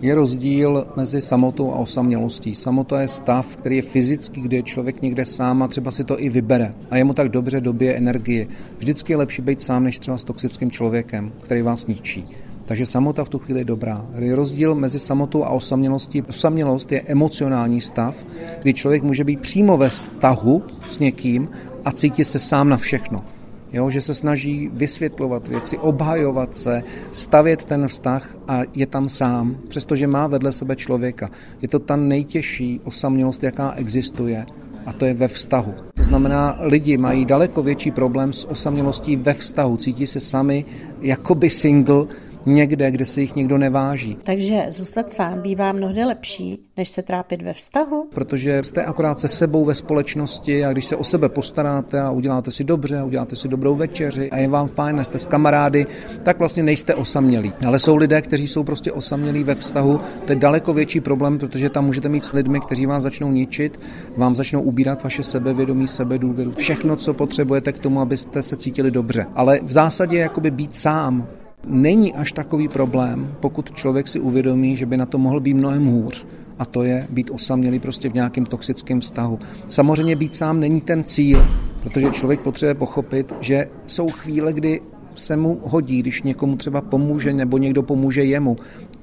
Je rozdíl mezi samotou a osamělostí. Samota je stav, který je fyzický, kde je člověk někde sám a třeba si to i vybere. A je mu tak dobře době energie. Vždycky je lepší být sám, než třeba s toxickým člověkem, který vás ničí. Takže samota v tu chvíli je dobrá. Je rozdíl mezi samotou a osamělostí. Osamělost je emocionální stav, kdy člověk může být přímo ve vztahu s někým a cítí se sám na všechno. Jo, že se snaží vysvětlovat věci, obhajovat se, stavět ten vztah a je tam sám, přestože má vedle sebe člověka. Je to ta nejtěžší osamělost, jaká existuje a to je ve vztahu. To znamená, lidi mají daleko větší problém s osamělostí ve vztahu, cítí se sami jakoby single, někde, kde se jich někdo neváží. Takže zůstat sám bývá mnohdy lepší, než se trápit ve vztahu? Protože jste akorát se sebou ve společnosti a když se o sebe postaráte a uděláte si dobře, a uděláte si dobrou večeři a je vám fajn, jste s kamarády, tak vlastně nejste osamělí. Ale jsou lidé, kteří jsou prostě osamělí ve vztahu, to je daleko větší problém, protože tam můžete mít s lidmi, kteří vás začnou ničit, vám začnou ubírat vaše sebevědomí, sebedůvěru, všechno, co potřebujete k tomu, abyste se cítili dobře. Ale v zásadě jakoby být sám, není až takový problém, pokud člověk si uvědomí, že by na to mohl být mnohem hůř. A to je být osamělý prostě v nějakém toxickém vztahu. Samozřejmě být sám není ten cíl, protože člověk potřebuje pochopit, že jsou chvíle, kdy se mu hodí, když někomu třeba pomůže nebo někdo pomůže jemu.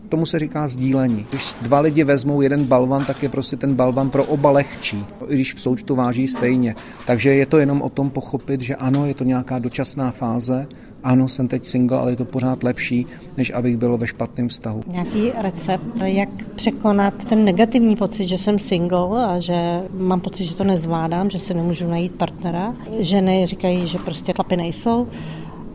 Tomu se říká sdílení. Když dva lidi vezmou jeden balvan, tak je prostě ten balvan pro oba lehčí, i když v součtu váží stejně. Takže je to jenom o tom pochopit, že ano, je to nějaká dočasná fáze, ano, jsem teď single, ale je to pořád lepší, než abych byl ve špatném vztahu. Nějaký recept, jak překonat ten negativní pocit, že jsem single a že mám pocit, že to nezvládám, že se nemůžu najít partnera. Ženy říkají, že prostě chlapy nejsou.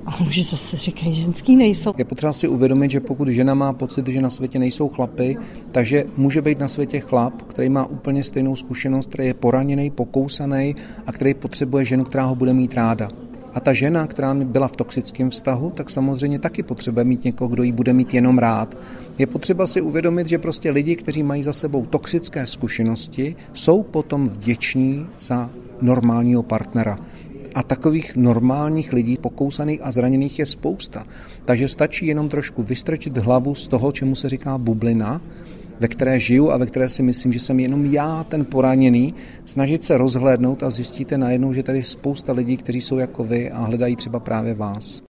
A muži zase říkají, ženský nejsou. Je potřeba si uvědomit, že pokud žena má pocit, že na světě nejsou chlapy, takže může být na světě chlap, který má úplně stejnou zkušenost, který je poraněný, pokousaný a který potřebuje ženu, která ho bude mít ráda. A ta žena, která byla v toxickém vztahu, tak samozřejmě taky potřebuje mít někoho, kdo jí bude mít jenom rád. Je potřeba si uvědomit, že prostě lidi, kteří mají za sebou toxické zkušenosti, jsou potom vděční za normálního partnera. A takových normálních lidí, pokousaných a zraněných je spousta. Takže stačí jenom trošku vystrčit hlavu z toho, čemu se říká bublina, ve které žiju a ve které si myslím, že jsem jenom já ten poraněný, snažit se rozhlédnout a zjistíte najednou, že tady je spousta lidí, kteří jsou jako vy a hledají třeba právě vás.